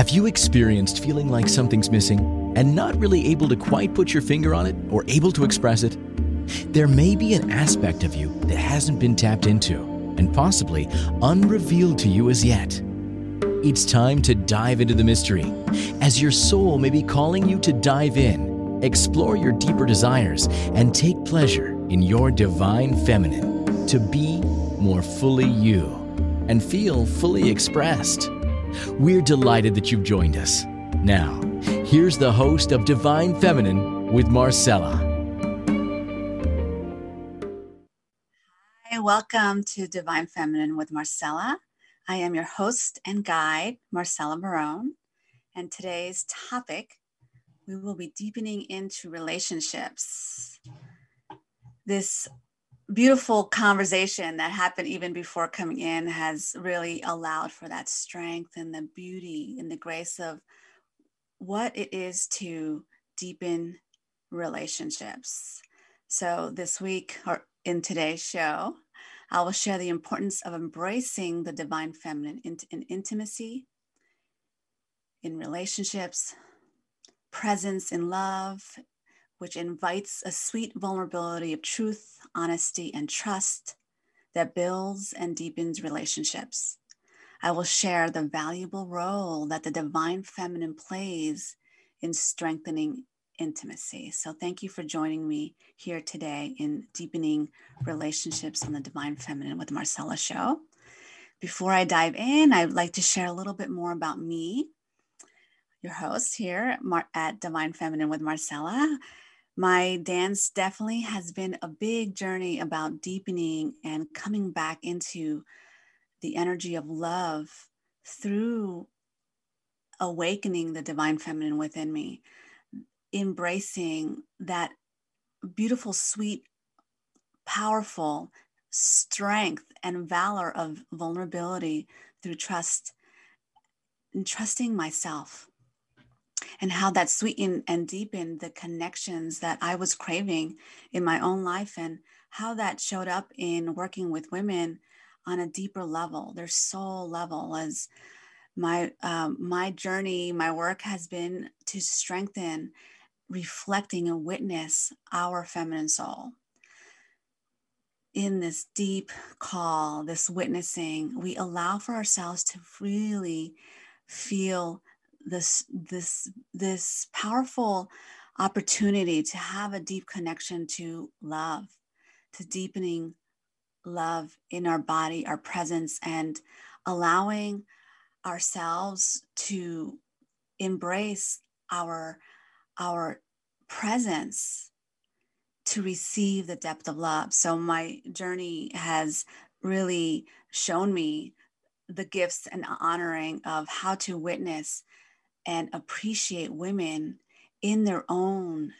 Have you experienced feeling like something's missing and not really able to quite put your finger on it or able to express it? There may be an aspect of you that hasn't been tapped into and possibly unrevealed to you as yet. It's time to dive into the mystery, as your soul may be calling you to dive in, explore your deeper desires, and take pleasure in your divine feminine to be more fully you and feel fully expressed. We're delighted that you've joined us. Now, here's the host of Divine Feminine with Marcella. Hi, welcome to Divine Feminine with Marcella. I am your host and guide, Marcella Barone. And today's topic, we will be deepening into relationships. This beautiful conversation that happened even before coming in has really allowed for that strength and the beauty and the grace of what it is to deepen relationships. So, this week or in today's show, I will share the importance of embracing the divine feminine in, in intimacy, in relationships, presence in love, which invites a sweet vulnerability of truth, honesty, and trust that builds and deepens relationships. I will share the valuable role that the divine feminine plays in strengthening intimacy. So, thank you for joining me here today in Deepening Relationships on the Divine Feminine with Marcella Show. Before I dive in, I'd like to share a little bit more about me, your host here at Divine Feminine with Marcella. My dance definitely has been a big journey about deepening and coming back into the energy of love through awakening the divine feminine within me embracing that beautiful, sweet, powerful strength and valor of vulnerability through trust and trusting myself and how that sweetened and deepened the connections that I was craving in my own life and how that showed up in working with women on a deeper level, their soul level as my um, my journey, my work has been to strengthen reflecting and witness our feminine soul. In this deep call, this witnessing, we allow for ourselves to really feel this this this powerful opportunity to have a deep connection to love, to deepening love in our body, our presence, and allowing ourselves to embrace our our presence to receive the depth of love. So my journey has really shown me the gifts and honoring of how to witness and appreciate women in their own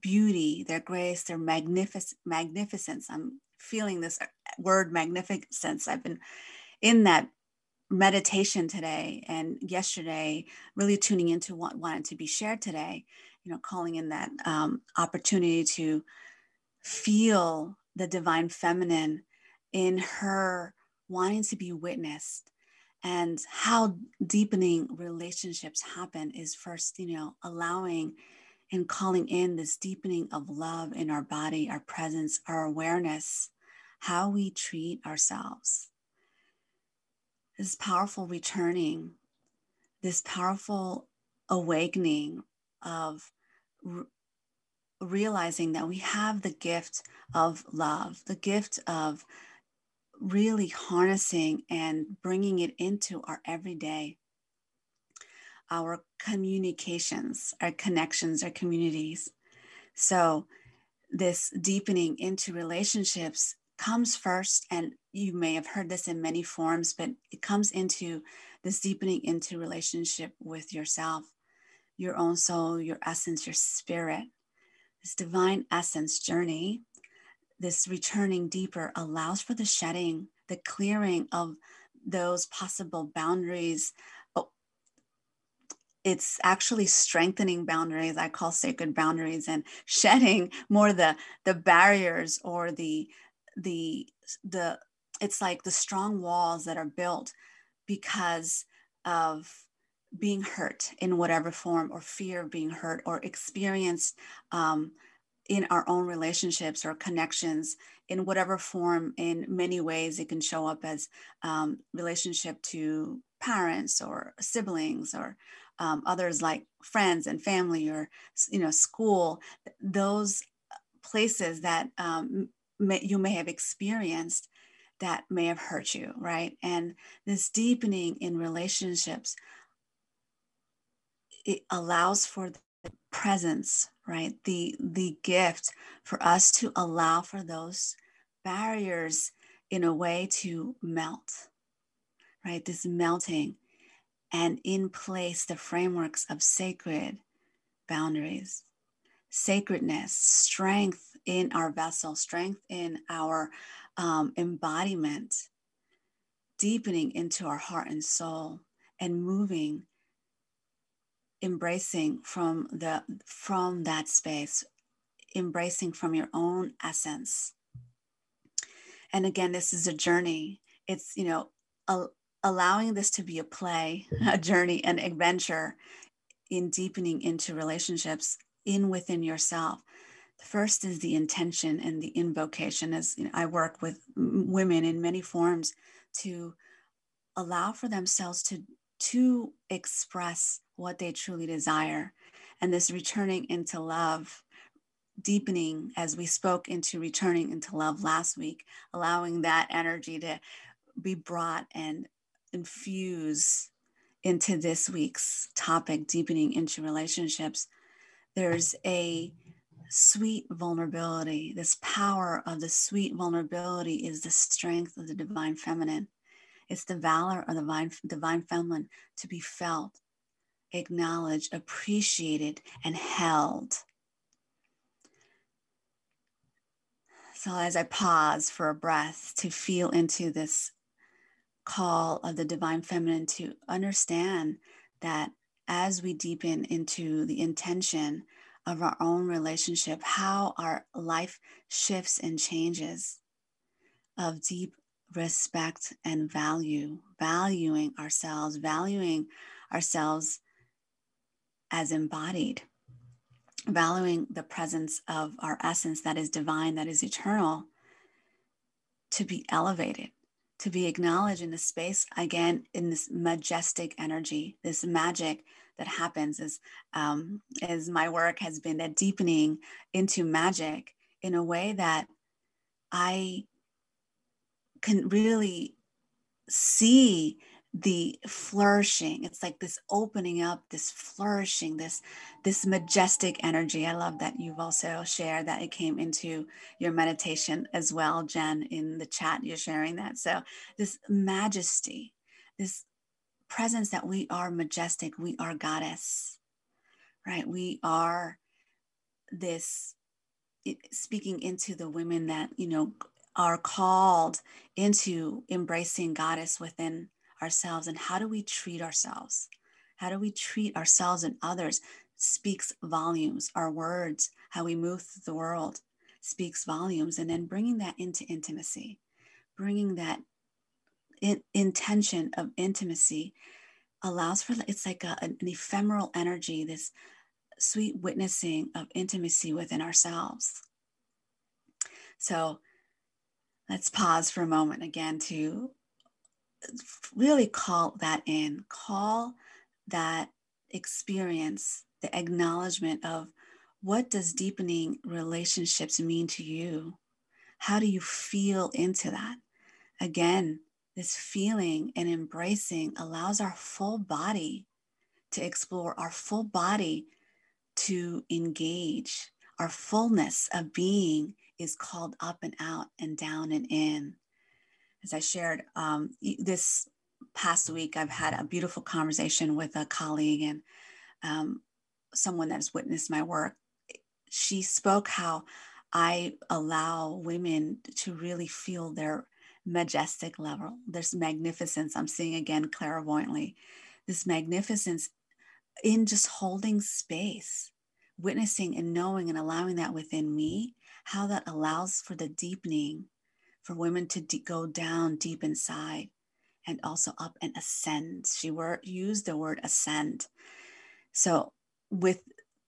beauty, their grace, their magnific- magnificence. I'm feeling this word magnificence. I've been in that meditation today and yesterday, really tuning into what wanted to be shared today, you know, calling in that um, opportunity to feel the divine feminine in her wanting to be witnessed and how deepening relationships happen is first you know allowing and calling in this deepening of love in our body our presence our awareness how we treat ourselves. This powerful returning, this powerful awakening of re- realizing that we have the gift of love, the gift of really harnessing and bringing it into our everyday, our communications, our connections, our communities. So, this deepening into relationships comes first and you may have heard this in many forms but it comes into this deepening into relationship with yourself your own soul your essence your spirit this divine essence journey this returning deeper allows for the shedding the clearing of those possible boundaries. Oh, it's actually strengthening boundaries. I call sacred boundaries and shedding more the the barriers or the the the it's like the strong walls that are built because of being hurt in whatever form or fear of being hurt or experienced um, in our own relationships or connections in whatever form in many ways it can show up as um, relationship to parents or siblings or um, others like friends and family or you know school. Those places that um, may, you may have experienced that may have hurt you right? And this deepening in relationships it allows for the presence right? The the gift for us to allow for those barriers in a way to melt right? This melting and in place the frameworks of sacred boundaries sacredness strength in our vessel strength in our um, embodiment deepening into our heart and soul and moving embracing from the from that space embracing from your own essence. And again this is a journey. It's you know a, allowing this to be a play a journey an adventure in deepening into relationships in within yourself. The first is the intention and the invocation as you know, i work with women in many forms to allow for themselves to to express what they truly desire. And this returning into love, deepening as we spoke into returning into love last week, allowing that energy to be brought and infuse into this week's topic, deepening into relationships. There's a sweet vulnerability. This power of the sweet vulnerability is the strength of the divine feminine. It's the valor of the divine, feminine to be felt, acknowledged, appreciated, and held. So, as I pause for a breath to feel into this call of the divine feminine, to understand that as we deepen into the intention of our own relationship, how our life shifts and changes of deep respect and value, valuing ourselves, valuing ourselves as embodied, valuing the presence of our essence that is divine, that is eternal, to be elevated, to be acknowledged in the space again in this majestic energy, this magic that happens as um, as my work has been a deepening into magic in a way that I can really see the flourishing it's like this opening up this flourishing this this majestic energy i love that you've also shared that it came into your meditation as well jen in the chat you're sharing that. So this majesty this presence that we are majestic we are goddess right? We are this speaking into the women that you know are called into embracing goddess within ourselves and how do we treat ourselves? How do we treat ourselves and others? Speaks volumes. Our words how we move through the world speaks volumes. And then bringing that into intimacy bringing that in, intention of intimacy allows for it's like a, an ephemeral energy this sweet witnessing of intimacy within ourselves. So let's pause for a moment again to really call that in, call that experience, the acknowledgement of what does deepening relationships mean to you? How do you feel into that? Again, this feeling and embracing allows our full body to explore, our full body to engage, our fullness of being is called up and out and down and in. As I shared um, this past week, I've had a beautiful conversation with a colleague and um, someone that has witnessed my work. She spoke how I allow women to really feel their majestic level, this magnificence I'm seeing again clairvoyantly, this magnificence in just holding space, witnessing and knowing and allowing that within me how that allows for the deepening for women to de- go down deep inside and also up and ascend. She were, used the word ascend. So, with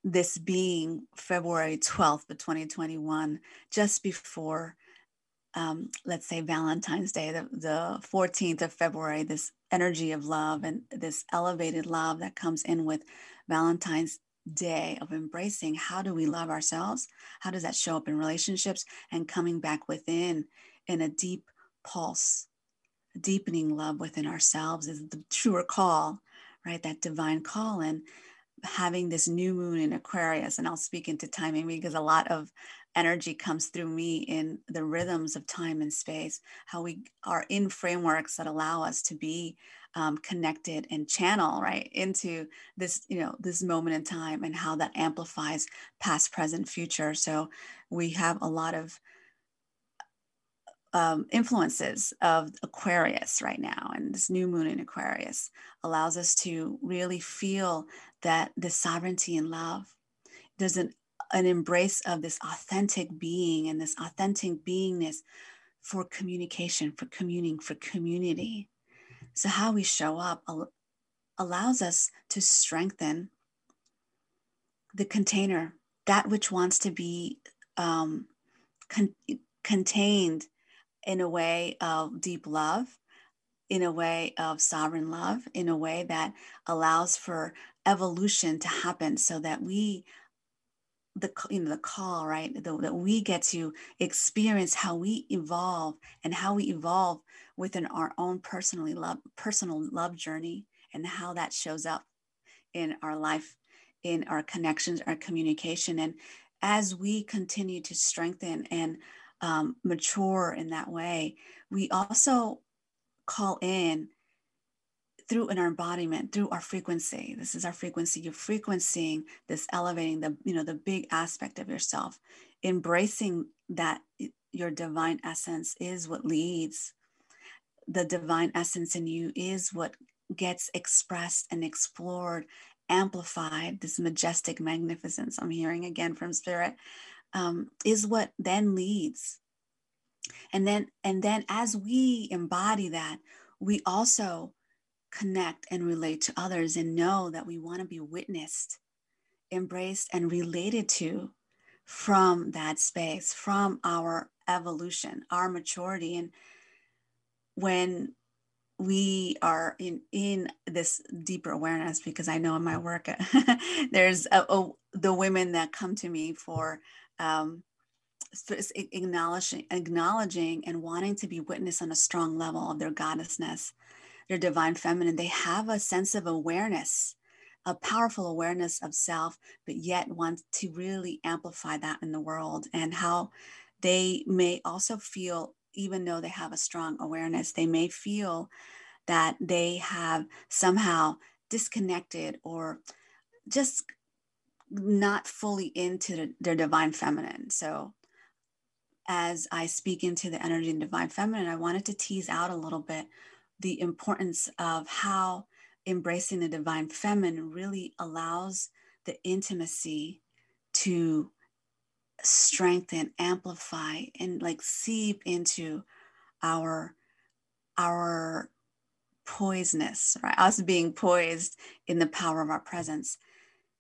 this being February 12th of 2021, just before, um, let's say, Valentine's Day, the, the 14th of February, this energy of love and this elevated love that comes in with Valentine's Day of embracing how do we love ourselves? How does that show up in relationships and coming back within in a deep pulse a deepening love within ourselves is the truer call, right? That divine call. And having this new moon in Aquarius, and I'll speak into timing because a lot of energy comes through me in the rhythms of time and space, how we are in frameworks that allow us to be um, connected and channel right into this, you know, this moment in time and how that amplifies past, present, future. So we have a lot of um, influences of Aquarius right now, and this new moon in Aquarius allows us to really feel that the sovereignty and love. There's an, an embrace of this authentic being and this authentic beingness for communication, for communing, for community. So, how we show up al- allows us to strengthen the container, that which wants to be um, con- contained in a way of deep love, in a way of sovereign love, in a way that allows for evolution to happen so that we the you know the call right the, that we get to experience how we evolve and how we evolve within our own personally love personal love journey and how that shows up in our life in our connections our communication. And as we continue to strengthen and um, mature in that way, we also call in through an embodiment, through our frequency. This is our frequency. You're frequencing this, elevating the, you know, the big aspect of yourself, embracing that your divine essence is what leads. The divine essence in you is what gets expressed and explored, amplified. This majestic magnificence I'm hearing again from spirit um, is what then leads. And then and then as we embody that we also connect and relate to others and know that we want to be witnessed embraced and related to from that space from our evolution our maturity. And when we are in in this deeper awareness because i know in my work there's a, a, the women that come to me for um, acknowledging, acknowledging and wanting to be witnessed on a strong level of their goddessness, their divine feminine. They have a sense of awareness, a powerful awareness of self, but yet want to really amplify that in the world and how they may also feel, even though they have a strong awareness, they may feel that they have somehow disconnected or just not fully into the, their divine feminine. So, as I speak into the energy and divine feminine, I wanted to tease out a little bit the importance of how embracing the divine feminine really allows the intimacy to strengthen, amplify, and like seep into our our poiseness, right? Us being poised in the power of our presence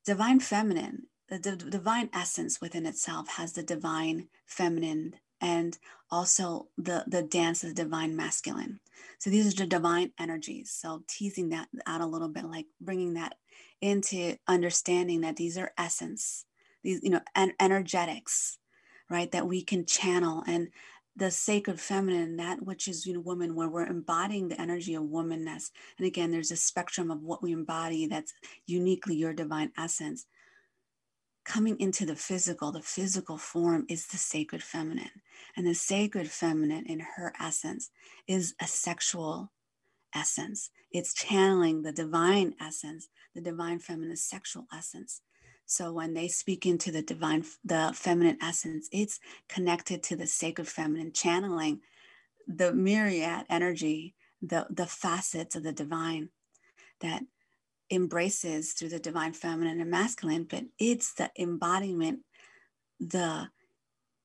divine feminine, the, the divine essence within itself has the divine feminine and also the, the dance of the divine masculine. So these are the divine energies. So teasing that out a little bit, like bringing that into understanding that these are essence, these, you know, en- energetics, right? That we can channel and the sacred feminine, that which is you know woman, where we're embodying the energy of womanness. And again, there's a spectrum of what we embody that's uniquely your divine essence. Coming into the physical, the physical form is the sacred feminine. And the sacred feminine in her essence is a sexual essence. It's channeling the divine essence, the divine feminine sexual essence. So when they speak into the divine, the feminine essence, it's connected to the sacred feminine, channeling the myriad energy, the, the facets of the divine that embraces through the divine feminine and masculine, but it's the embodiment, the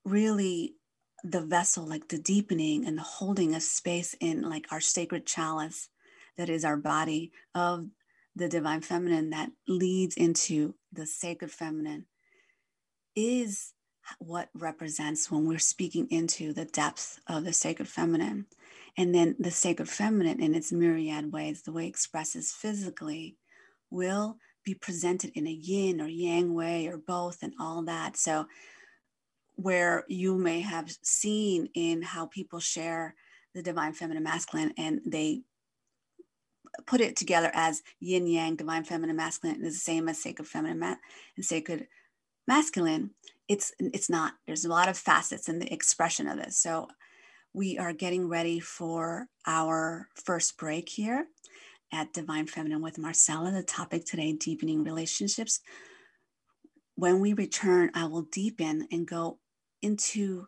really the vessel, like the deepening and the holding of space in like our sacred chalice that is our body of the divine feminine that leads into the sacred feminine is what represents when we're speaking into the depth of the sacred feminine. And then the sacred feminine, in its myriad ways, the way it expresses physically, will be presented in a yin or yang way or both, and all that. So, where you may have seen in how people share the divine feminine masculine and they put it together as yin yang divine feminine masculine is the same as sacred feminine ma- and sacred masculine. It's it's not. There's a lot of facets in the expression of this so we are getting ready for our first break here at divine feminine with marcella. The topic today deepening relationships. When we return i will deepen and go into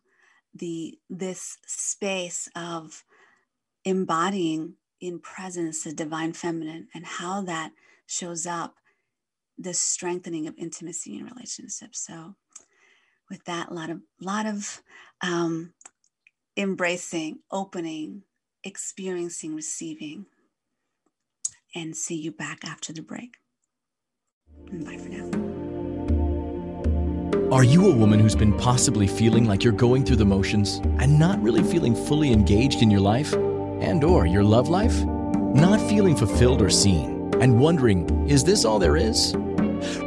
the this space of embodying in presence the divine feminine and how that shows up the strengthening of intimacy in relationships so with that, a lot of lot of um, embracing, opening, experiencing, receiving, and see you back after the break. And bye for now. Are you a woman who's been possibly feeling like you're going through the motions and not really feeling fully engaged in your life and or your love life? Not feeling fulfilled or seen and wondering, is this all there is?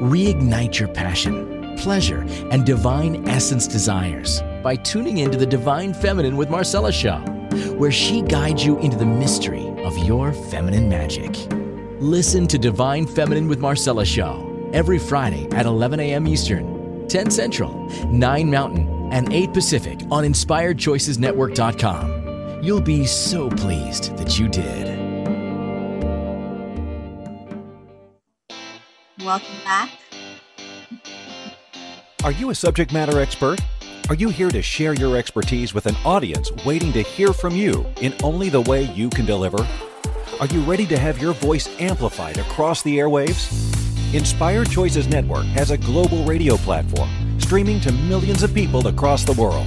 Reignite your passion pleasure, and divine essence desires by tuning into the Divine Feminine with Marcella show, where she guides you into the mystery of your feminine magic. Listen to Divine Feminine with Marcella show every Friday at 11 a.m. Eastern, 10 Central, 9 Mountain, and 8 Pacific on InspiredChoicesNetwork.com. You'll be so pleased that you did. Welcome back are you a subject matter expert? Are you here to share your expertise with an audience waiting to hear from you in only the way you can deliver? Are you ready to have your voice amplified across the airwaves? Inspired Choices Network has a global radio platform streaming to millions of people across the world.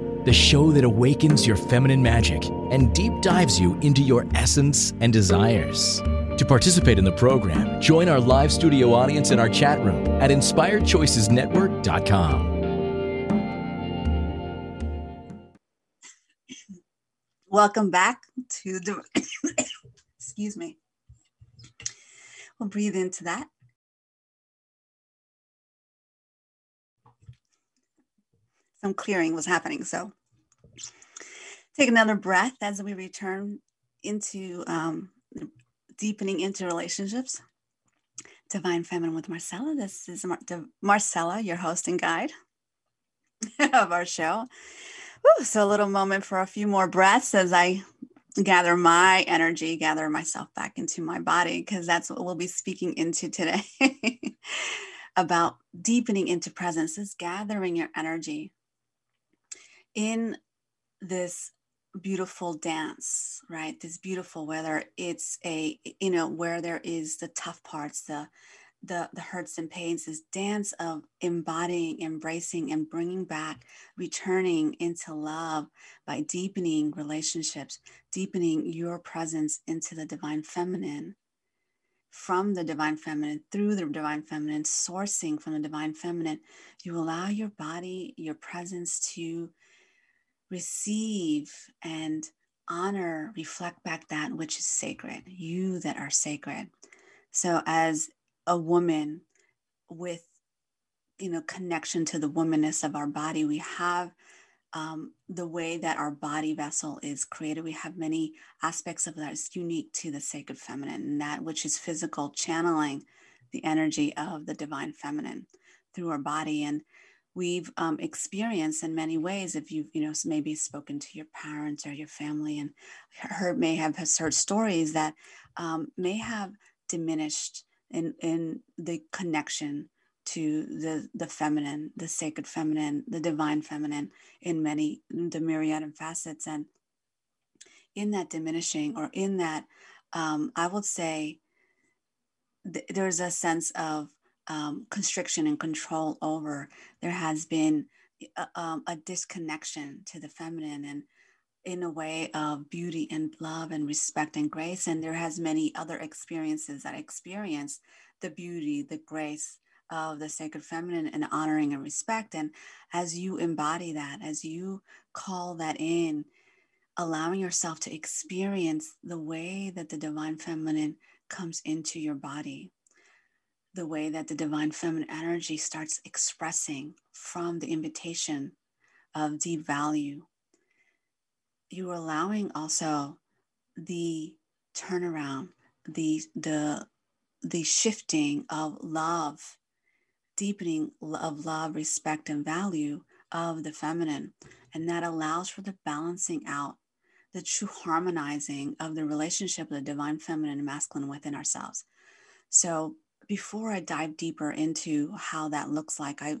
the show that awakens your feminine magic and deep dives you into your essence and desires. To participate in the program, join our live studio audience in our chat room at inspiredchoicesnetwork.com. Welcome back to the, excuse me. We'll breathe into that. Some clearing was happening. So take another breath as we return into um, deepening into relationships. Divine Feminine with Marcella. This is Mar- Marcella, your host and guide of our show. Whew, so a little moment for a few more breaths as I gather my energy, gather myself back into my body, because that's what we'll be speaking into today about deepening into presence, is gathering your energy in this beautiful dance, right? This beautiful, whether it's a, you know, where there is the tough parts, the the, the hurts and pains, this dance of embodying, embracing, and bringing back, returning into love by deepening relationships, deepening your presence into the divine feminine, from the divine feminine, through the divine feminine, sourcing from the divine feminine. You allow your body, your presence to receive and honor, reflect back that which is sacred, you that are sacred. So, as a woman with you know connection to the womanness of our body we have um, the way that our body vessel is created we have many aspects of that is unique to the sacred feminine and that which is physical channeling the energy of the divine feminine through our body and we've um, experienced in many ways if you've you know maybe spoken to your parents or your family and heard may have heard stories that um, may have diminished in in the connection to the the feminine the sacred feminine the divine feminine in many the myriad of facets. And in that diminishing or in that um, i would say th- there's a sense of um, constriction and control over, there has been a, um, a disconnection to the feminine and in a way of beauty and love and respect and grace. And there has many other experiences that experience the beauty, the grace of the sacred feminine and honoring and respect. And as you embody that, as you call that in, allowing yourself to experience the way that the divine feminine comes into your body the way that the divine feminine energy starts expressing from the invitation of deep value. You're allowing also the turnaround, the the the shifting of love, deepening of love, respect, and value of the feminine. And that allows for the balancing out, the true harmonizing of the relationship of the divine feminine and masculine within ourselves. So before I dive deeper into how that looks like, I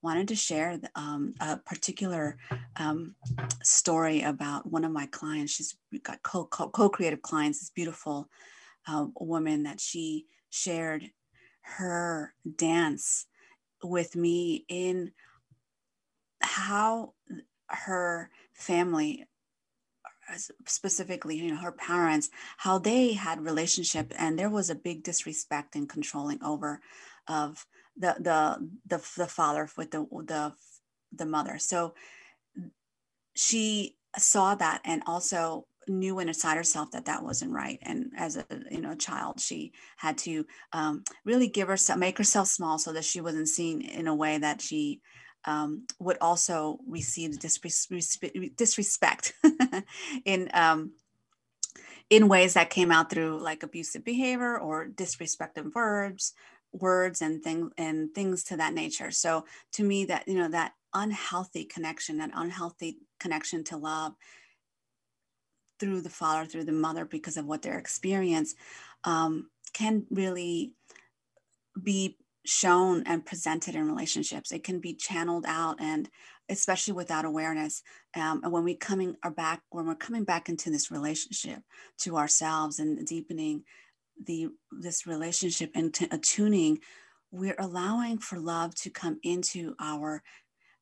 wanted to share um, a particular um, story about one of my clients. She's got co creative clients, this beautiful uh, woman that she shared her dance with me in how her family specifically you know her parents how they had relationship and there was a big disrespect and controlling over of the the the, the father with the the the mother. So she saw that and also knew inside herself that that wasn't right. And as a you know child she had to um, really give herself make herself small so that she wasn't seen in a way that she um, would also receive disrespect in um, in ways that came out through like abusive behavior or disrespectful verbs words and things and things to that nature. So to me that you know that unhealthy connection that unhealthy connection to love through the father through the mother because of what their experience um, can really be shown and presented in relationships. It can be channeled out and especially without awareness. Um, and when we coming are back, when we're coming back into this relationship to ourselves and deepening the this relationship and attuning, we're allowing for love to come into our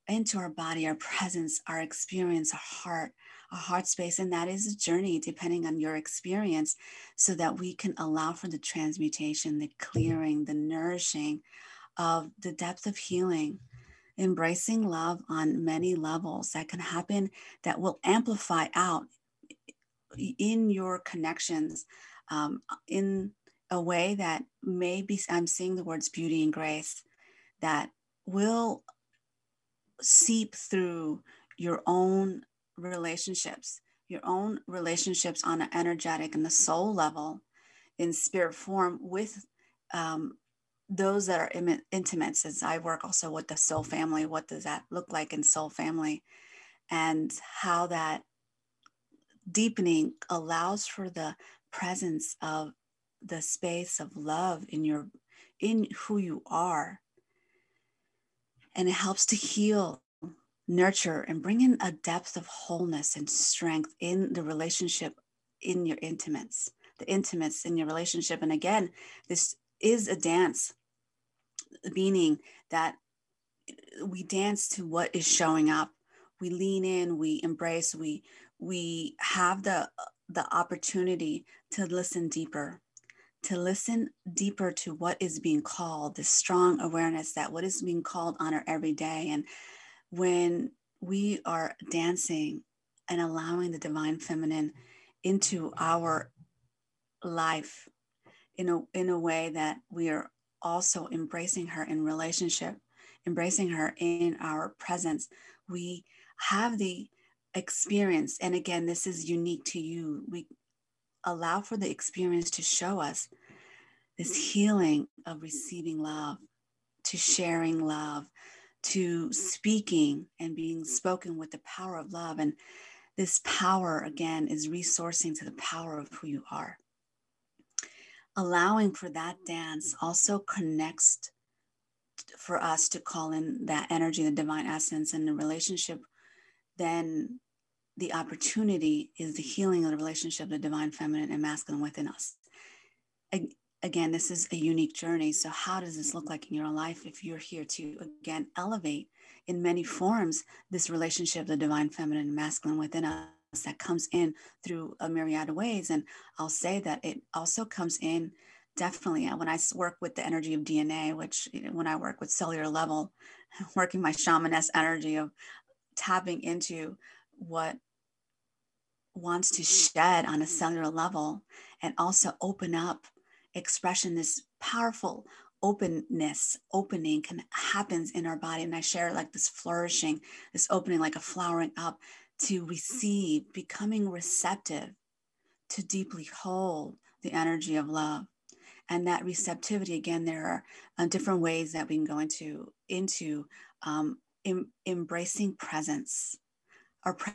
into our body, our presence, our experience, our heart, our heart space. And that is a journey depending on your experience, so that we can allow for the transmutation, the clearing, the nourishing of the depth of healing, embracing love on many levels that can happen that will amplify out in your connections um, in a way that maybe I'm seeing the words beauty and grace that will seep through your own relationships, your own relationships on an energetic and the soul level in spirit form with um, those that are Im- intimate. Since I work also with the soul family, what does that look like in soul family? And how that deepening allows for the presence of the space of love in your in who you are and it helps to heal nurture and bring in a depth of wholeness and strength in the relationship in your intimates the intimates in your relationship and again this is a dance meaning that we dance to what is showing up we lean in we embrace we we have the the opportunity to listen deeper to listen deeper to what is being called, this strong awareness that what is being called on our every day. And when we are dancing and allowing the divine feminine into our life in a, in a way that we are also embracing her in relationship, embracing her in our presence, we have the experience. And again, this is unique to you. We allow for the experience to show us this healing of receiving love, to sharing love, to speaking and being spoken with the power of love. And this power, again, is resourcing to the power of who you are. Allowing for that dance also connects for us to call in that energy, the divine essence, and the relationship. Then the opportunity is the healing of the relationship, the divine feminine and masculine within us again, this is a unique journey. So, how does this look like in your life if you're here to, again, elevate in many forms this relationship, the divine feminine and masculine within us that comes in through a myriad of ways? And I'll say that it also comes in definitely uh, when I work with the energy of DNA, which you know, when I work with cellular level, working my shamaness energy of tapping into what wants to shed on a cellular level and also open up expression, this powerful openness, opening can happens in our body. And I share like this flourishing, this opening, like a flowering up to receive, becoming receptive to deeply hold the energy of love. And that receptivity, again, there are uh, different ways that we can go into into um, em- embracing presence. Our pre-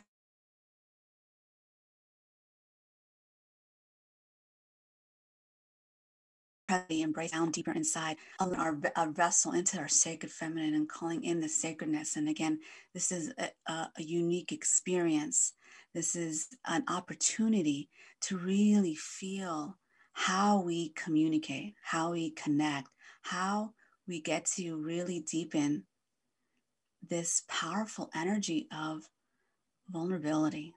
embrace down deeper inside our, our vessel into our sacred feminine and calling in the sacredness. And again, this is a, a, a unique experience. This is an opportunity to really feel how we communicate, how we connect, how we get to really deepen this powerful energy of vulnerability.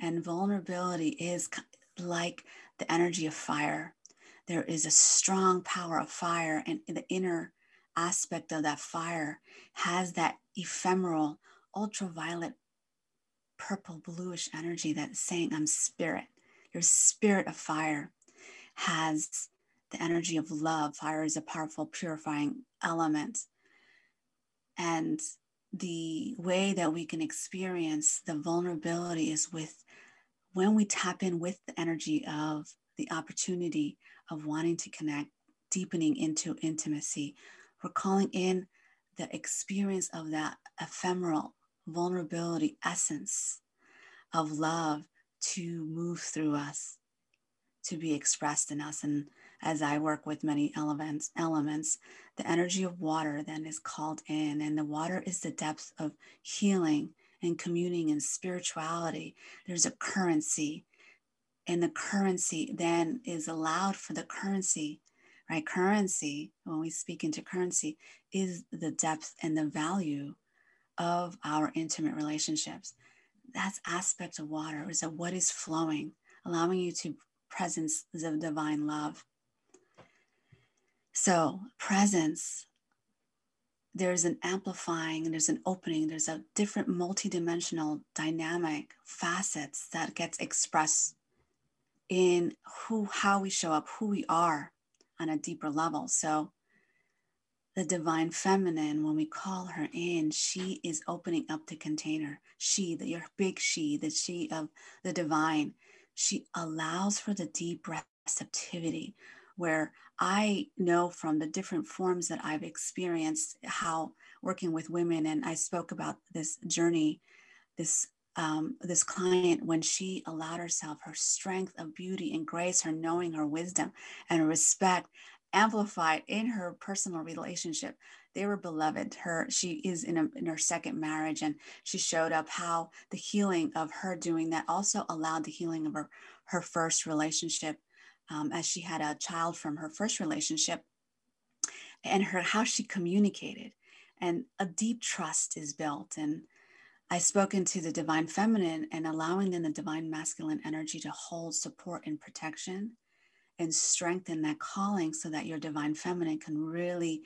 And vulnerability is like the energy of fire there is a strong power of fire, and the inner aspect of that fire has that ephemeral, ultraviolet, purple, bluish energy that's saying, I'm spirit. Your spirit of fire has the energy of love. Fire is a powerful, purifying element. And the way that we can experience the vulnerability is with when we tap in with the energy of the opportunity of wanting to connect, deepening into intimacy. We're calling in the experience of that ephemeral vulnerability essence of love to move through us, to be expressed in us. And as I work with many elements, elements, the energy of water then is called in, and the water is the depth of healing and communing and spirituality. There's a currency and the currency then is allowed for the currency right? Currency when we speak into currency is the depth and the value of our intimate relationships. That's aspect of water is that what is flowing allowing you to presence the divine love. So presence there's an amplifying there's an opening there's a different multidimensional dynamic facets that gets expressed in who how we show up who we are on a deeper level. So the divine feminine when we call her in she is opening up the container. She the your big she the she of the divine she allows for the deep receptivity where i know from the different forms that i've experienced how working with women and i spoke about this journey this um, this client when she allowed herself her strength of beauty and grace, her knowing, her wisdom, and respect amplified in her personal relationship. They were beloved. Her she is in, a, in her second marriage, and she showed up how the healing of her doing that also allowed the healing of her her first relationship, um, as she had a child from her first relationship, and her how she communicated, and a deep trust is built and I spoke into the divine feminine and allowing then the divine masculine energy to hold support and protection and strengthen that calling so that your divine feminine can really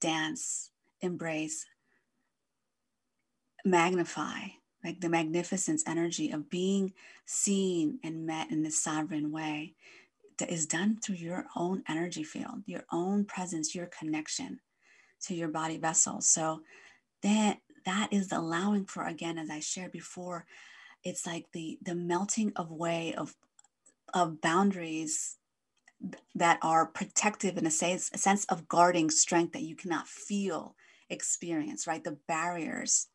dance, embrace, magnify, like the magnificence energy of being seen and met in this sovereign way that is done through your own energy field, your own presence, your connection to your body vessel. So that that is allowing for again as i shared before it's like the the melting of way of of boundaries that are protective in a sense, a sense of guarding strength that you cannot feel experience, right? The barriers.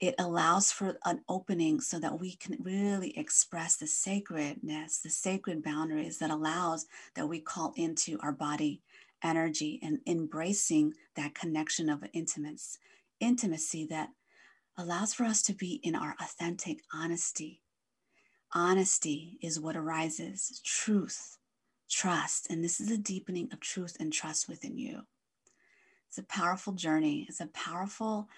It allows for an opening so that we can really express the sacredness, the sacred boundaries that allows that we call into our body energy and embracing that connection of intimacy, intimacy that allows for us to be in our authentic honesty. Honesty is what arises, truth, trust, and this is a deepening of truth and trust within you. It's a powerful journey. It's a powerful,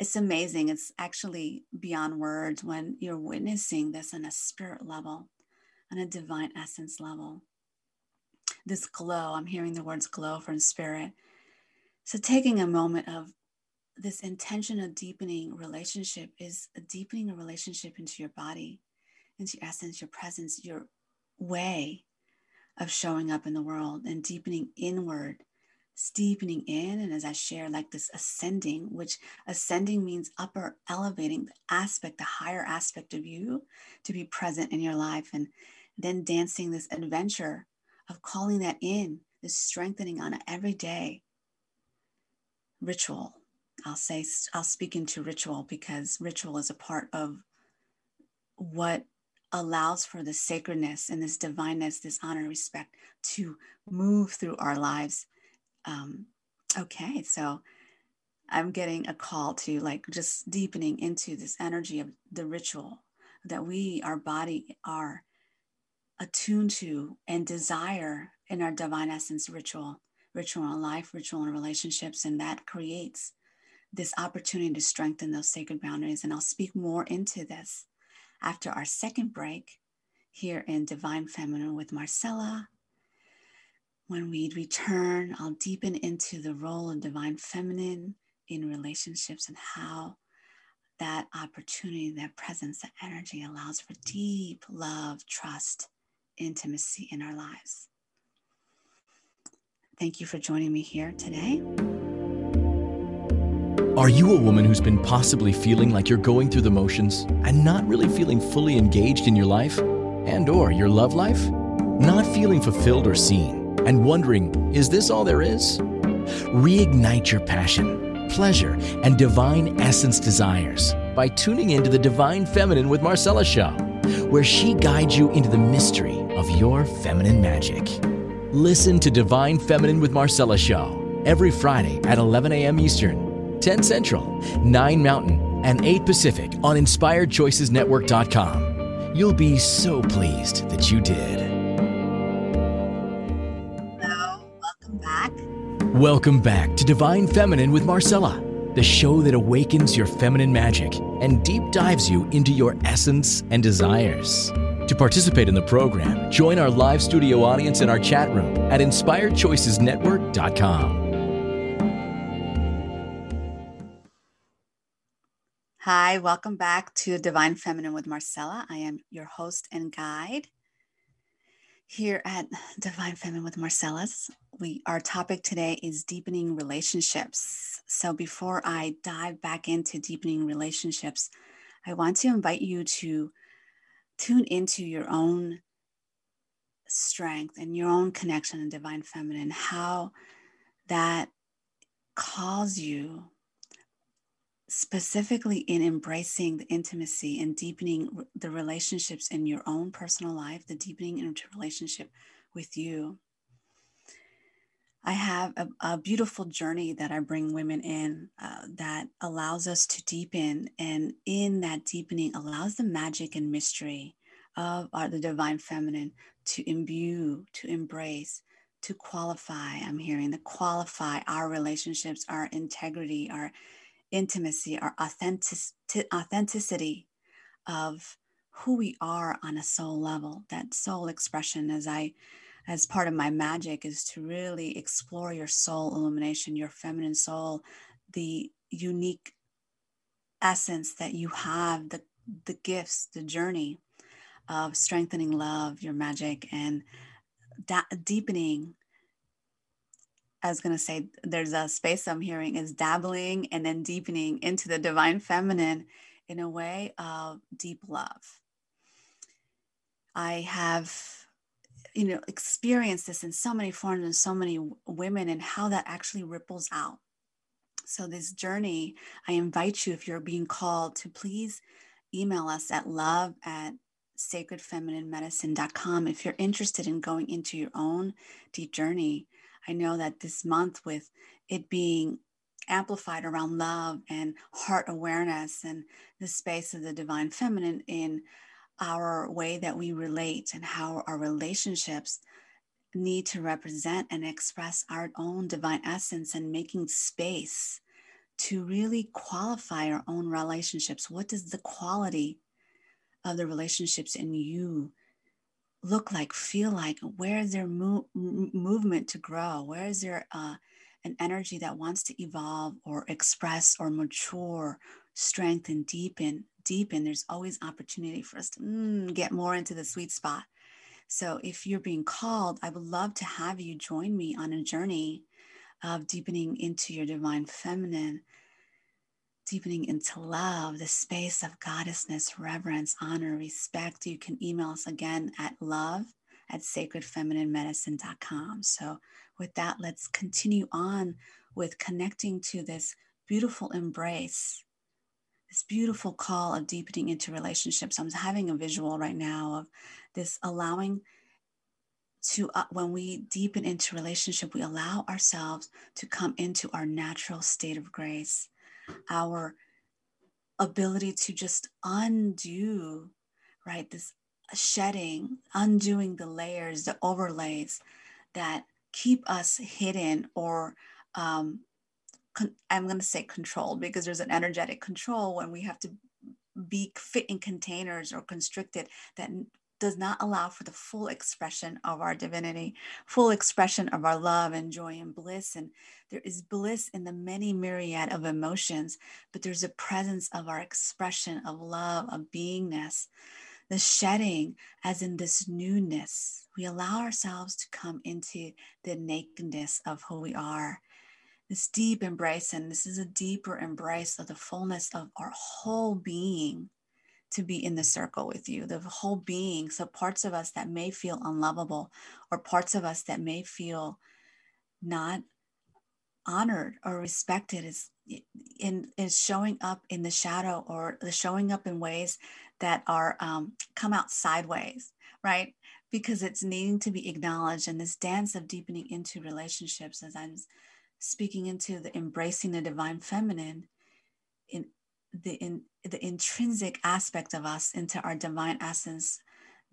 it's amazing. It's actually beyond words when you're witnessing this on a spirit level, on a divine essence level. This glow, I'm hearing the words glow from spirit. So taking a moment of this intention of deepening relationship is a deepening a relationship into your body, into your essence, your presence, your way of showing up in the world and deepening inward deepening in. And as i share like this ascending which ascending means upper elevating the aspect the higher aspect of you to be present in your life. And then dancing this adventure of calling that in this strengthening on an everyday ritual i'll say i'll speak into ritual because ritual is a part of what allows for the sacredness and this divineness, this honor, and respect to move through our lives. Um, okay, so I'm getting a call to like just deepening into this energy of the ritual that we, our body, are attuned to and desire in our divine essence ritual, ritual in life, ritual in relationships, and that creates this opportunity to strengthen those sacred boundaries. And I'll speak more into this after our second break here in Divine Feminine with Marcella when we return, I'll deepen into the role of divine feminine in relationships and how that opportunity, that presence, that energy allows for deep love, trust, intimacy in our lives. Thank you for joining me here today. Are you a woman who's been possibly feeling like you're going through the motions and not really feeling fully engaged in your life and or your love life? Not feeling fulfilled or seen? and wondering, is this all there is? Reignite your passion, pleasure, and divine essence desires by tuning into the Divine Feminine with Marcella show, where she guides you into the mystery of your feminine magic. Listen to Divine Feminine with Marcella show every Friday at 11 a.m. Eastern, 10 Central, 9 Mountain, and 8 Pacific on InspiredChoicesNetwork.com. You'll be so pleased that you did. Hello, Welcome back to Divine Feminine with Marcella, the show that awakens your feminine magic and deep dives you into your essence and desires. To participate in the program, join our live studio audience in our chat room at inspiredchoicesnetwork.com. Hi, welcome back to Divine Feminine with Marcella. I am your host and guide here at Divine Feminine with Marcella's. We our topic today is deepening relationships. So before I dive back into deepening relationships, I want to invite you to tune into your own strength and your own connection in divine feminine, how that calls you specifically in embracing the intimacy and deepening the relationships in your own personal life, the deepening into relationship with you. I have a, a beautiful journey that I bring women in uh, that allows us to deepen, and in that deepening, allows the magic and mystery of our, the divine feminine to imbue, to embrace, to qualify. I'm hearing the qualify our relationships, our integrity, our intimacy, our authentic, authenticity of who we are on a soul level, that soul expression as I as part of my magic is to really explore your soul illumination, your feminine soul, the unique essence that you have, the the gifts, the journey of strengthening love, your magic, and da- deepening I was going to say there's a space I'm hearing is dabbling and then deepening into the divine feminine in a way of deep love. I have, you know, experienced this in so many forms and so many women and how that actually ripples out. So, this journey, I invite you, if you're being called, to please email us at love at sacredfemininemedicine.com if you're interested in going into your own deep journey. I know that this month, with it being amplified around love and heart awareness and the space of the divine feminine in our way that we relate and how our relationships need to represent and express our own divine essence and making space to really qualify our own relationships. What does the quality of the relationships in you look like, feel like? Where is there mo- movement to grow? Where is there uh, an energy that wants to evolve or express or mature, strengthen, deepen? Deepen. There's always opportunity for us to mm, get more into the sweet spot. So, if you're being called, I would love to have you join me on a journey of deepening into your divine feminine deepening into love, the space of goddessness, reverence, honor, respect. You can email us again at love at sacredfemininemedicine.com. So, with that, let's continue on with connecting to this beautiful embrace, this beautiful call of deepening into relationships. I'm having a visual right now of this allowing to uh, when we deepen into relationship we allow ourselves to come into our natural state of grace our ability to just undo, right? This shedding, undoing the layers, the overlays that keep us hidden or um, con- I'm going to say controlled because there's an energetic control when we have to be fit in containers or constricted that does not allow for the full expression of our divinity, full expression of our love and joy and bliss. And there is bliss in the many myriad of emotions, but there's a presence of our expression of love, of beingness, the shedding, as in this newness. We allow ourselves to come into the nakedness of who we are. This deep embrace, and this is a deeper embrace of the fullness of our whole being to be in the circle with you, the whole being. So, parts of us that may feel unlovable, or parts of us that may feel not honored or respected, is in is showing up in the shadow or the showing up in ways that are um, come out sideways, right? Because it's needing to be acknowledged. And this dance of deepening into relationships, as I'm speaking into the embracing the divine feminine, in the in the intrinsic aspect of us into our divine essence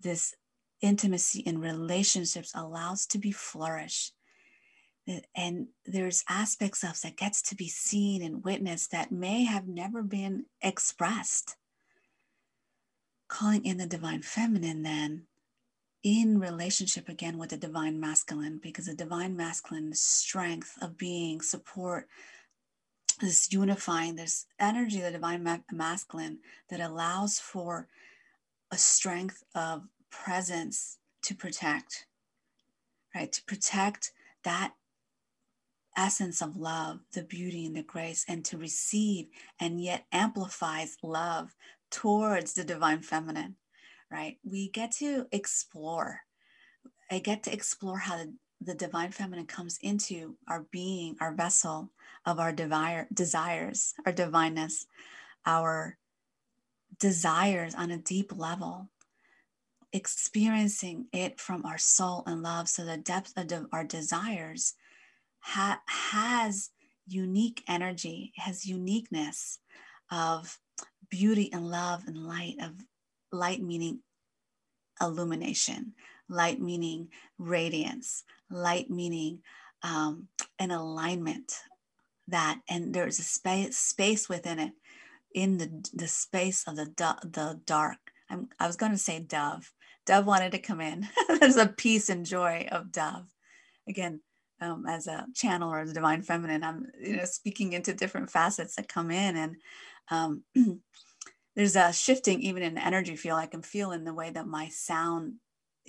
this intimacy in relationships allows to be flourish and there's aspects of that gets to be seen and witnessed that may have never been expressed. Calling in the divine feminine then in relationship again with the divine masculine because the divine masculine strength of being support this unifying, this energy, the divine ma- masculine, that allows for a strength of presence to protect, right? To protect that essence of love, the beauty and the grace, and to receive and yet amplifies love towards the divine feminine, right? We get to explore. I get to explore how the, the divine feminine comes into our being, our vessel, of our divine desires, our divineness, our desires on a deep level, experiencing it from our soul and love. So the depth of our desires ha- has unique energy, has uniqueness of beauty and love and light, of light meaning illumination, light meaning radiance, light meaning um, an alignment that and there's a space space within it in the the space of the the dark. I'm, i was going to say dove. Dove wanted to come in. There's a peace and joy of dove. Again um, as a channel or the divine feminine i'm you know speaking into different facets that come in and um, there's a shifting even in the energy field i can feel in the way that my sound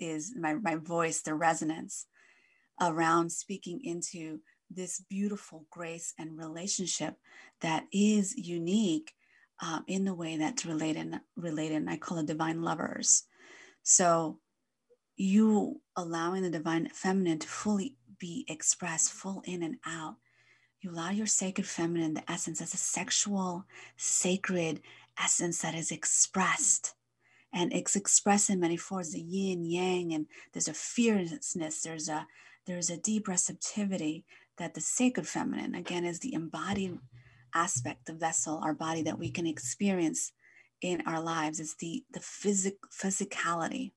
is my, my voice the resonance around speaking into this beautiful grace and relationship that is unique um, in the way that's related related and i call it divine lovers so you allowing the divine feminine to fully be expressed full in and out You allow your sacred feminine, the essence, as a sexual, sacred essence that is expressed. And it's expressed in many forms, the yin, yang, and there's a fierceness, there's a there's a deep receptivity that the sacred feminine, again, is the embodied aspect, the vessel, our body that we can experience in our lives. It's the the physic physicality.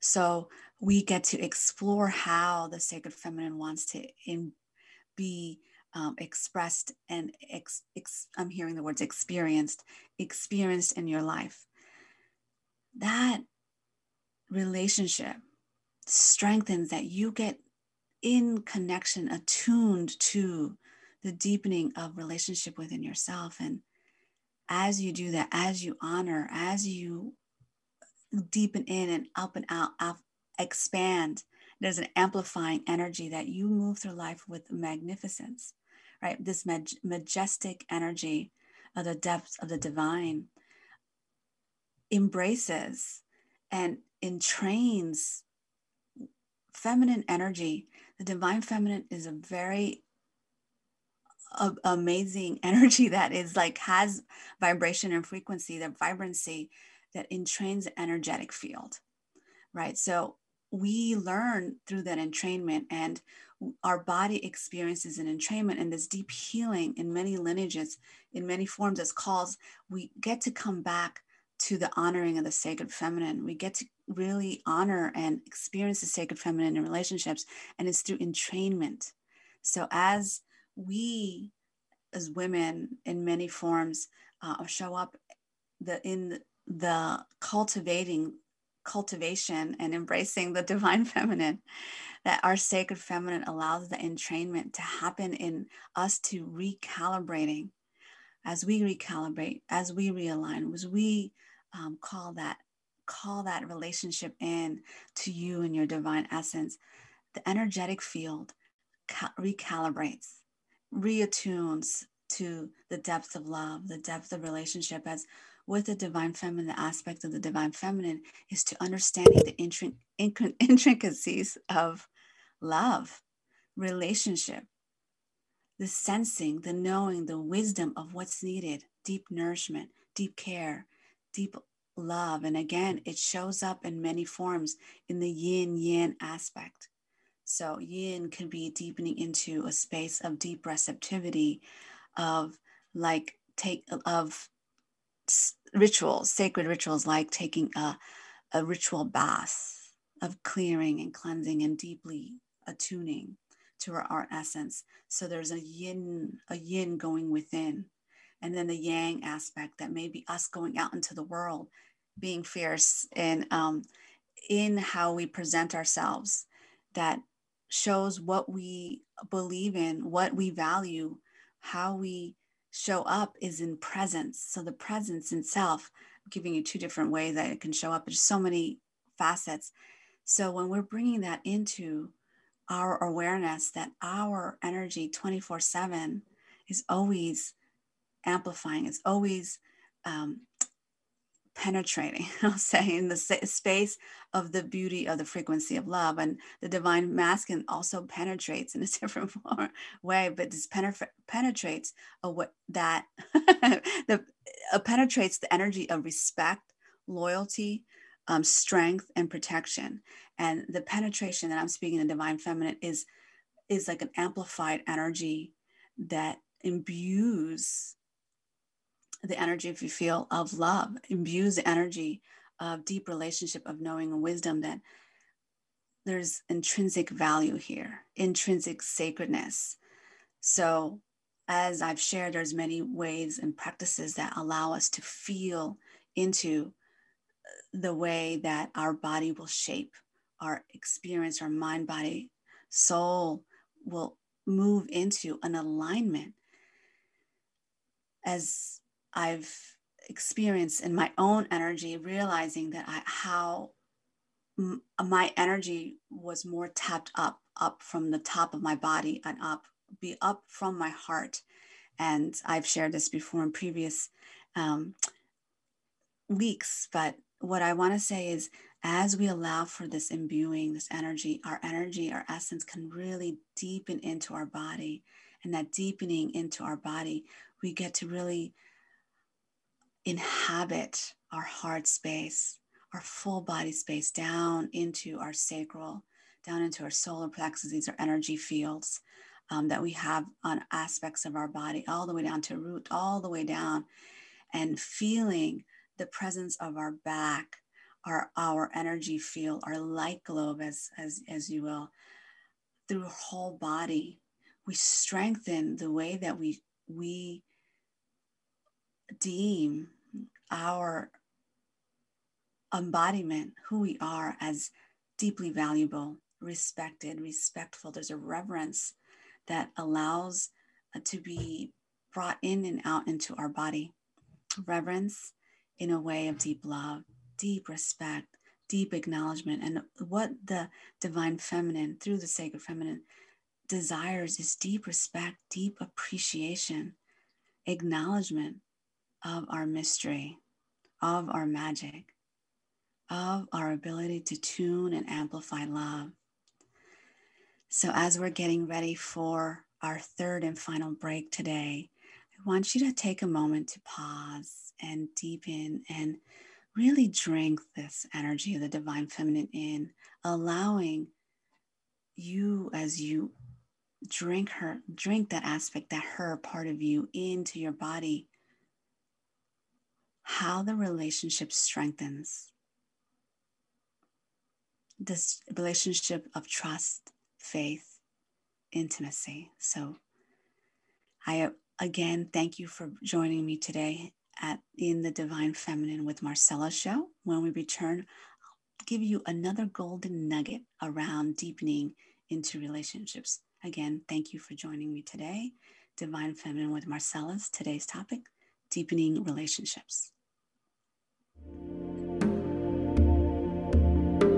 So we get to explore how the sacred feminine wants to in, be um, expressed and ex, ex, I'm hearing the words experienced, experienced in your life. That relationship strengthens that you get in connection, attuned to the deepening of relationship within yourself. And as you do that, as you honor, as you deepen in and up and out, out expand, there's an amplifying energy that you move through life with magnificence, right? This mag- majestic energy of the depths of the divine embraces and entrains feminine energy. The divine feminine is a very a, amazing energy that is like has vibration and frequency, the vibrancy that entrains the energetic field, right? So we learn through that entrainment and our body experiences an entrainment and this deep healing in many lineages in many forms as calls we get to come back to the honoring of the sacred feminine. We get to really honor and experience the sacred feminine in relationships and it's through entrainment. So as we as women in many forms uh, show up the in the cultivating cultivation and embracing the divine feminine that our sacred feminine allows the entrainment to happen in us to recalibrating. As we recalibrate as we realign as we um, call that call that relationship in to you and your divine essence. The energetic field ca- recalibrates reattunes to the depth of love. The depth of relationship as with the divine feminine, the aspect of the divine feminine is to understanding the intricacies of love, relationship, the sensing, the knowing, the wisdom of what's needed, deep nourishment, deep care, deep love. And again, it shows up in many forms in the yin yin aspect. So, yin can be deepening into a space of deep receptivity, of like take of rituals, sacred rituals like taking a, a ritual bath of clearing and cleansing and deeply attuning to our, our essence. So there's a yin, a yin going within, and then the yang aspect that may be us going out into the world, being fierce and um, in how we present ourselves. That shows what we believe in, what we value, how we show up is in presence. So the presence itself, I'm giving you two different ways that it can show up. There's so many facets. So when we're bringing that into our awareness that our energy 24 7 is always amplifying, it's always um, penetrating, I'll say, in the space of the beauty of the frequency of love. And the divine masculine also penetrates in a different form, way, but this penetra- penetrates a, what that the uh, penetrates the energy of respect, loyalty, um, strength, and protection. And the penetration that I'm speaking in the divine feminine is is like an amplified energy that imbues the energy, if you feel, of love, imbues the energy of deep relationship, of knowing and wisdom that there's intrinsic value here, intrinsic sacredness. So, as I've shared, there's many ways and practices that allow us to feel into the way that our body will shape our experience, our mind, body, soul will move into an alignment as I've experienced in my own energy, realizing that I, how m- my energy was more tapped up, up from the top of my body and up, be up from my heart. And I've shared this before in previous um, weeks, but what I want to say is as we allow for this imbuing, this energy, our energy, our essence can really deepen into our body. And that deepening into our body, we get to really inhabit our heart space, our full body space down into our sacral, down into our solar plexus. These are energy fields um, that we have on aspects of our body, all the way down to root, all the way down, and feeling the presence of our back, our our energy field, our light globe, as as as you will, through whole body. We strengthen the way that we we deem our embodiment, who we are, as deeply valuable, respected, respectful. There's a reverence that allows uh, to be brought in and out into our body. Reverence in a way of deep love, deep respect, deep acknowledgement. And what the divine feminine, through the sacred feminine, desires is deep respect, deep appreciation, acknowledgement of our mystery, of our magic, of our ability to tune and amplify love. So, as we're getting ready for our third and final break today, I want you to take a moment to pause and deepen and really drink this energy of the divine feminine in, allowing you as you drink her, drink that aspect, that her part of you into your body, how the relationship strengthens. This relationship of trust, faith, intimacy. So I again thank you for joining me today at in the Divine Feminine with Marcella show. When we return, I'll give you another golden nugget around deepening into relationships. Again, thank you for joining me today. Divine Feminine with Marcella's today's topic, deepening relationships.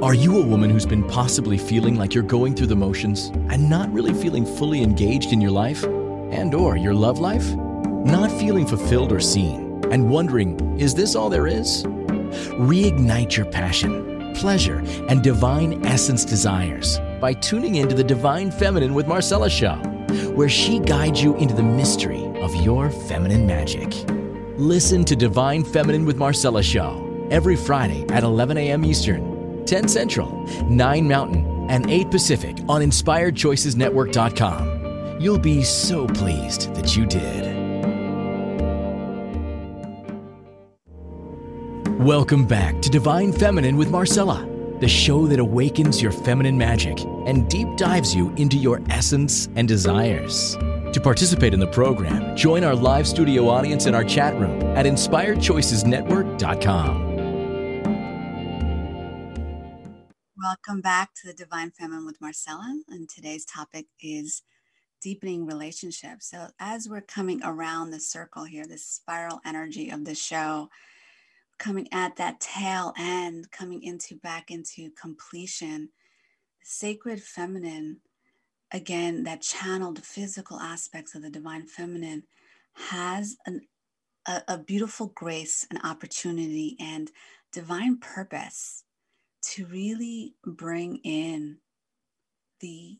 Are you a woman who's been possibly feeling like you're going through the motions and not really feeling fully engaged in your life and or your love life? Not feeling fulfilled or seen and wondering, is this all there is? Reignite your passion, pleasure, and divine essence desires by tuning into the Divine Feminine with Marcella show, where she guides you into the mystery of your feminine magic. Listen to Divine Feminine with Marcella show every Friday at 11 a.m. Eastern 10 Central, 9 Mountain, and 8 Pacific on InspiredChoicesNetwork.com. You'll be so pleased that you did. Welcome back to Divine Feminine with Marcella, the show that awakens your feminine magic and deep dives you into your essence and desires. To participate in the program, join our live studio audience in our chat room at InspiredChoicesNetwork.com. Welcome back to the Divine Feminine with Marcella. And today's topic is deepening relationships. So, as we're coming around the circle here, this spiral energy of the show, coming at that tail end, coming into back into completion, sacred feminine, again, that channeled physical aspects of the divine feminine has an, a, a beautiful grace and opportunity and divine purpose to really bring in the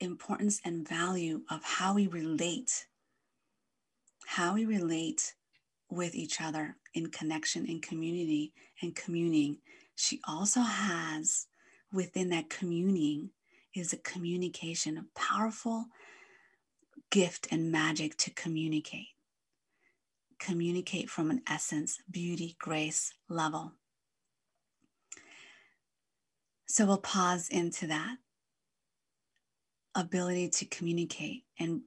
importance and value of how we relate, how we relate with each other in connection, in community, and communing. She also has within that communing is a communication, a powerful gift and magic to communicate. Communicate from an essence, beauty, grace level. So we'll pause into that ability to communicate and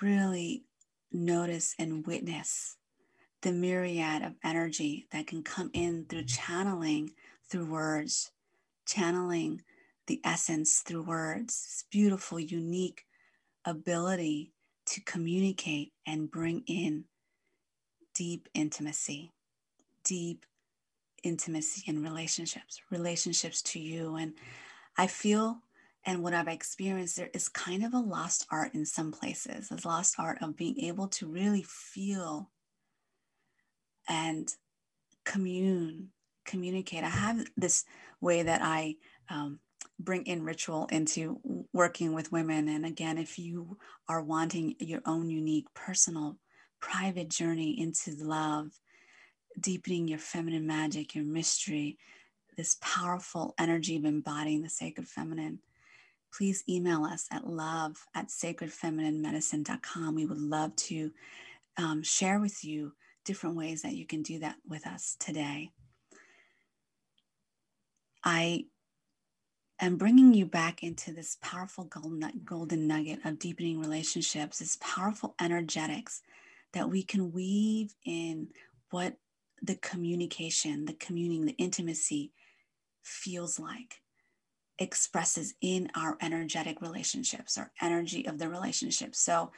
really notice and witness the myriad of energy that can come in through channeling through words, channeling the essence through words. This beautiful, unique ability to communicate and bring in deep intimacy, deep intimacy in relationships, relationships to you. And I feel, and what I've experienced, there is kind of a lost art in some places, a lost art of being able to really feel and commune communicate. I have this way that I um, bring in ritual into working with women. And again, if you are wanting your own unique, personal, private journey into love, deepening your feminine magic, your mystery, this powerful energy of embodying the sacred feminine, please email us at love at sacredfemininemedicine.com. We would love to um, share with you different ways that you can do that with us today. I am bringing you back into this powerful golden nugget of deepening relationships, this powerful energetics that we can weave in what the communication, the communing, the intimacy feels like, expresses in our energetic relationships, our energy of the relationship. So,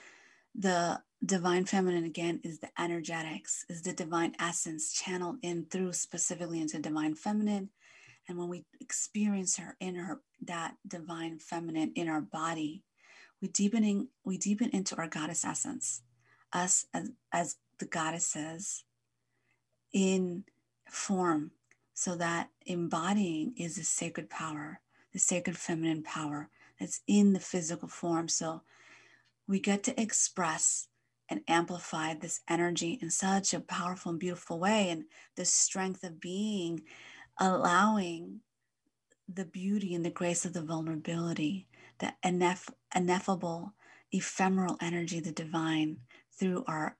the divine feminine again is the energetics, is the divine essence channeled in through specifically into divine feminine and when we experience her in her that divine feminine in our body, we deepening we deepen into our goddess essence, us as, as the goddesses in form, so that embodying is the sacred power, the sacred feminine power that's in the physical form. So we get to express and amplify this energy in such a powerful and beautiful way. And the strength of being allowing the beauty and the grace of the vulnerability, the ineff- ineffable, ephemeral energy, the divine, through our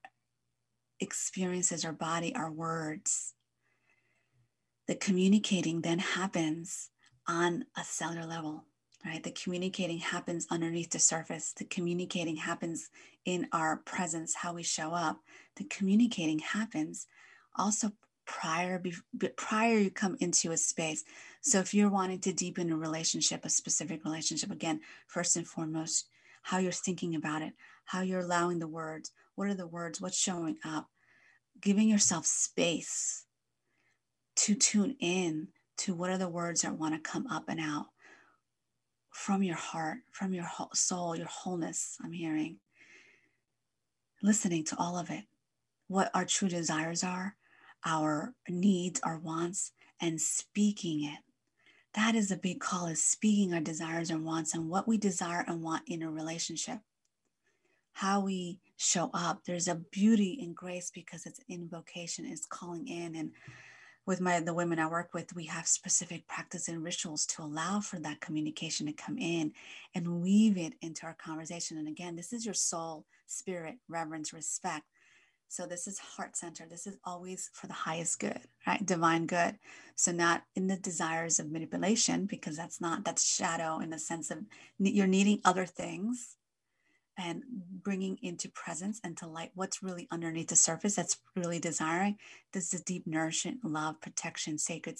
experiences, our body, our words. The communicating then happens on a cellular level, right? The communicating happens underneath the surface. The communicating happens in our presence, how we show up. The communicating happens also prior prior you come into a space. So if you're wanting to deepen a relationship a specific relationship again first and foremost how you're thinking about it how you're allowing the words what are the words what's showing up giving yourself space to tune in to what are the words that want to come up and out from your heart from your soul your wholeness i'm hearing. Listening to all of it what our true desires are our needs, our wants, and speaking it. That is a big call is speaking our desires and wants and what we desire and want in a relationship. How we show up. There's a beauty in grace because it's invocation, it's calling in. And with my the women I work with, we have specific practice and rituals to allow for that communication to come in and weave it into our conversation. And again, this is your soul, spirit, reverence, respect so this is heart center. This is always for the highest good, right? Divine good. So not in the desires of manipulation, because that's not, that's shadow in the sense of you're needing other things and bringing into presence and to light what's really underneath the surface that's really desiring. This is deep nourishment, love, protection, sacred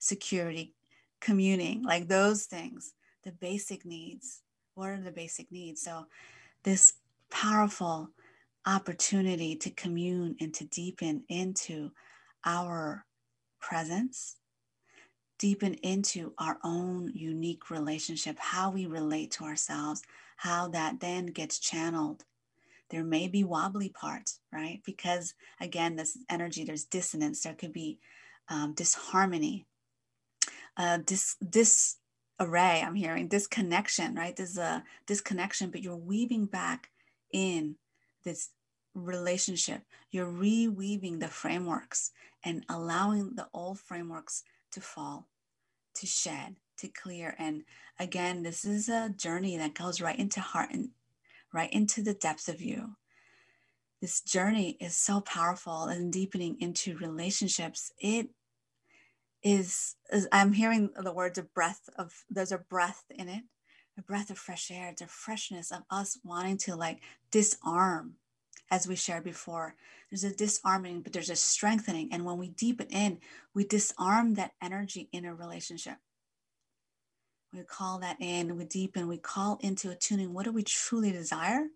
security, communing, like those things, the basic needs. What are the basic needs? So this powerful opportunity to commune and to deepen into our presence, deepen into our own unique relationship, how we relate to ourselves, how that then gets channeled. There may be wobbly parts, right? Because again, this energy, there's dissonance, there could be um, disharmony, uh, dis, disarray, I'm hearing disconnection, right? There's a disconnection, but you're weaving back in this relationship, you're reweaving the frameworks and allowing the old frameworks to fall, to shed, to clear. And again, this is a journey that goes right into heart and right into the depths of you. This journey is so powerful and deepening into relationships. It is, is I'm hearing the words of breath of there's a breath in it, a breath of fresh air, a freshness of us wanting to like disarm as we shared before. There's a disarming, but there's a strengthening. And when we deepen in, we disarm that energy in a relationship. We call that in, we deepen, we call into attuning. What do we truly desire?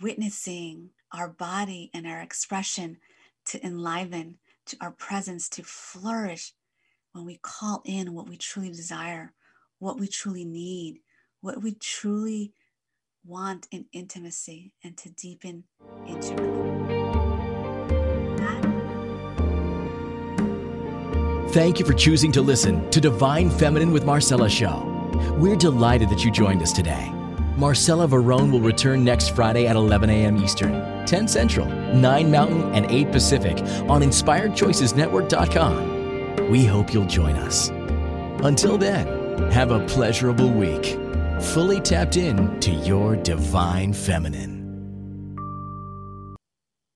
Witnessing our body and our expression to enliven, to our presence to flourish when we call in what we truly desire, what we truly need, what we truly want in intimacy and to deepen into Thank you for choosing to listen to Divine Feminine with Marcella Show. We're delighted that you joined us today. Marcella Verone will return next Friday at 11 a.m. Eastern, 10 Central, 9 Mountain, and 8 Pacific on InspiredChoicesNetwork.com. We hope you'll join us. Until then, have a pleasurable week, fully tapped in to your divine feminine.